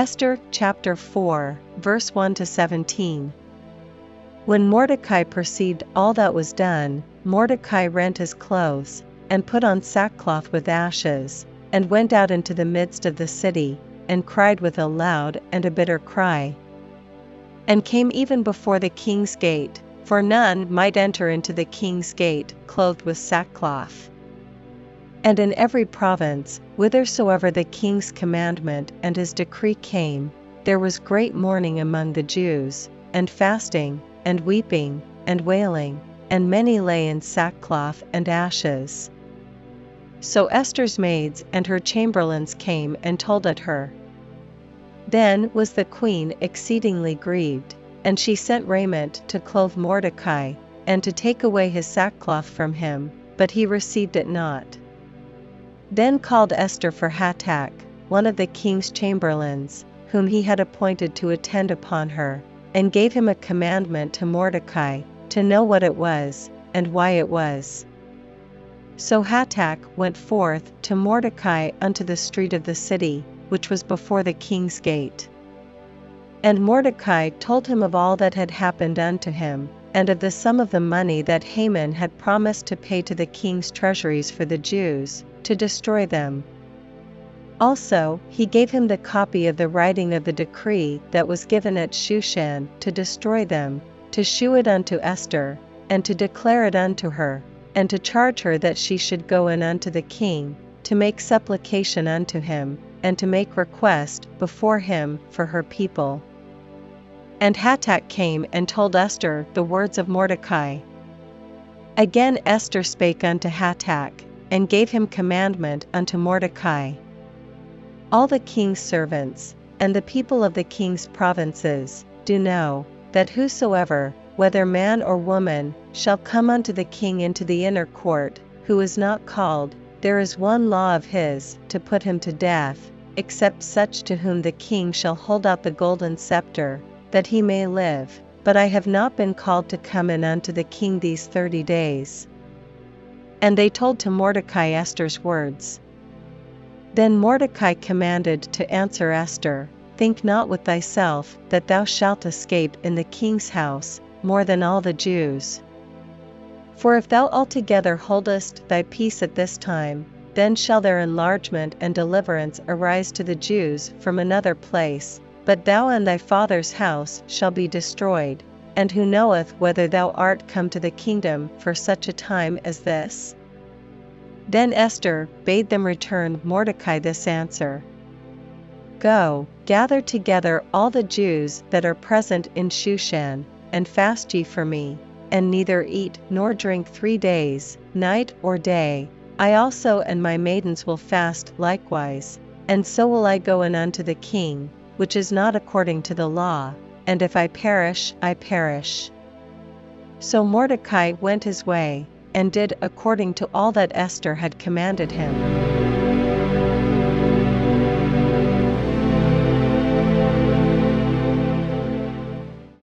Esther chapter 4, verse 1 to 17. When Mordecai perceived all that was done, Mordecai rent his clothes, and put on sackcloth with ashes, and went out into the midst of the city, and cried with a loud and a bitter cry. And came even before the king's gate, for none might enter into the king's gate clothed with sackcloth. And in every province, whithersoever the king's commandment and his decree came, there was great mourning among the Jews, and fasting, and weeping, and wailing, and many lay in sackcloth and ashes. So Esther's maids and her chamberlains came and told it her. Then was the queen exceedingly grieved, and she sent raiment to clothe Mordecai, and to take away his sackcloth from him, but he received it not. Then called Esther for Hatach, one of the king's chamberlains, whom he had appointed to attend upon her, and gave him a commandment to Mordecai, to know what it was, and why it was. So Hatach went forth to Mordecai unto the street of the city, which was before the king's gate. And Mordecai told him of all that had happened unto him, and of the sum of the money that Haman had promised to pay to the king's treasuries for the Jews, to destroy them. Also, he gave him the copy of the writing of the decree that was given at Shushan to destroy them, to shew it unto Esther, and to declare it unto her, and to charge her that she should go in unto the king, to make supplication unto him, and to make request before him for her people. And Hatach came and told Esther the words of Mordecai. Again Esther spake unto Hatach, and gave him commandment unto Mordecai. All the king's servants, and the people of the king's provinces, do know, that whosoever, whether man or woman, shall come unto the king into the inner court, who is not called, there is one law of his, to put him to death, except such to whom the king shall hold out the golden scepter, that he may live. But I have not been called to come in unto the king these thirty days. And they told to Mordecai Esther's words. Then Mordecai commanded to answer Esther, Think not with thyself that thou shalt escape in the king's house, more than all the Jews. For if thou altogether holdest thy peace at this time, then shall their enlargement and deliverance arise to the Jews from another place, but thou and thy father's house shall be destroyed, and who knoweth whether thou art come to the kingdom for such a time as this? Then Esther bade them return Mordecai this answer Go, gather together all the Jews that are present in Shushan, and fast ye for me, and neither eat nor drink three days, night or day. I also and my maidens will fast likewise, and so will I go in unto the king, which is not according to the law, and if I perish, I perish. So Mordecai went his way, and did according to all that Esther had commanded him.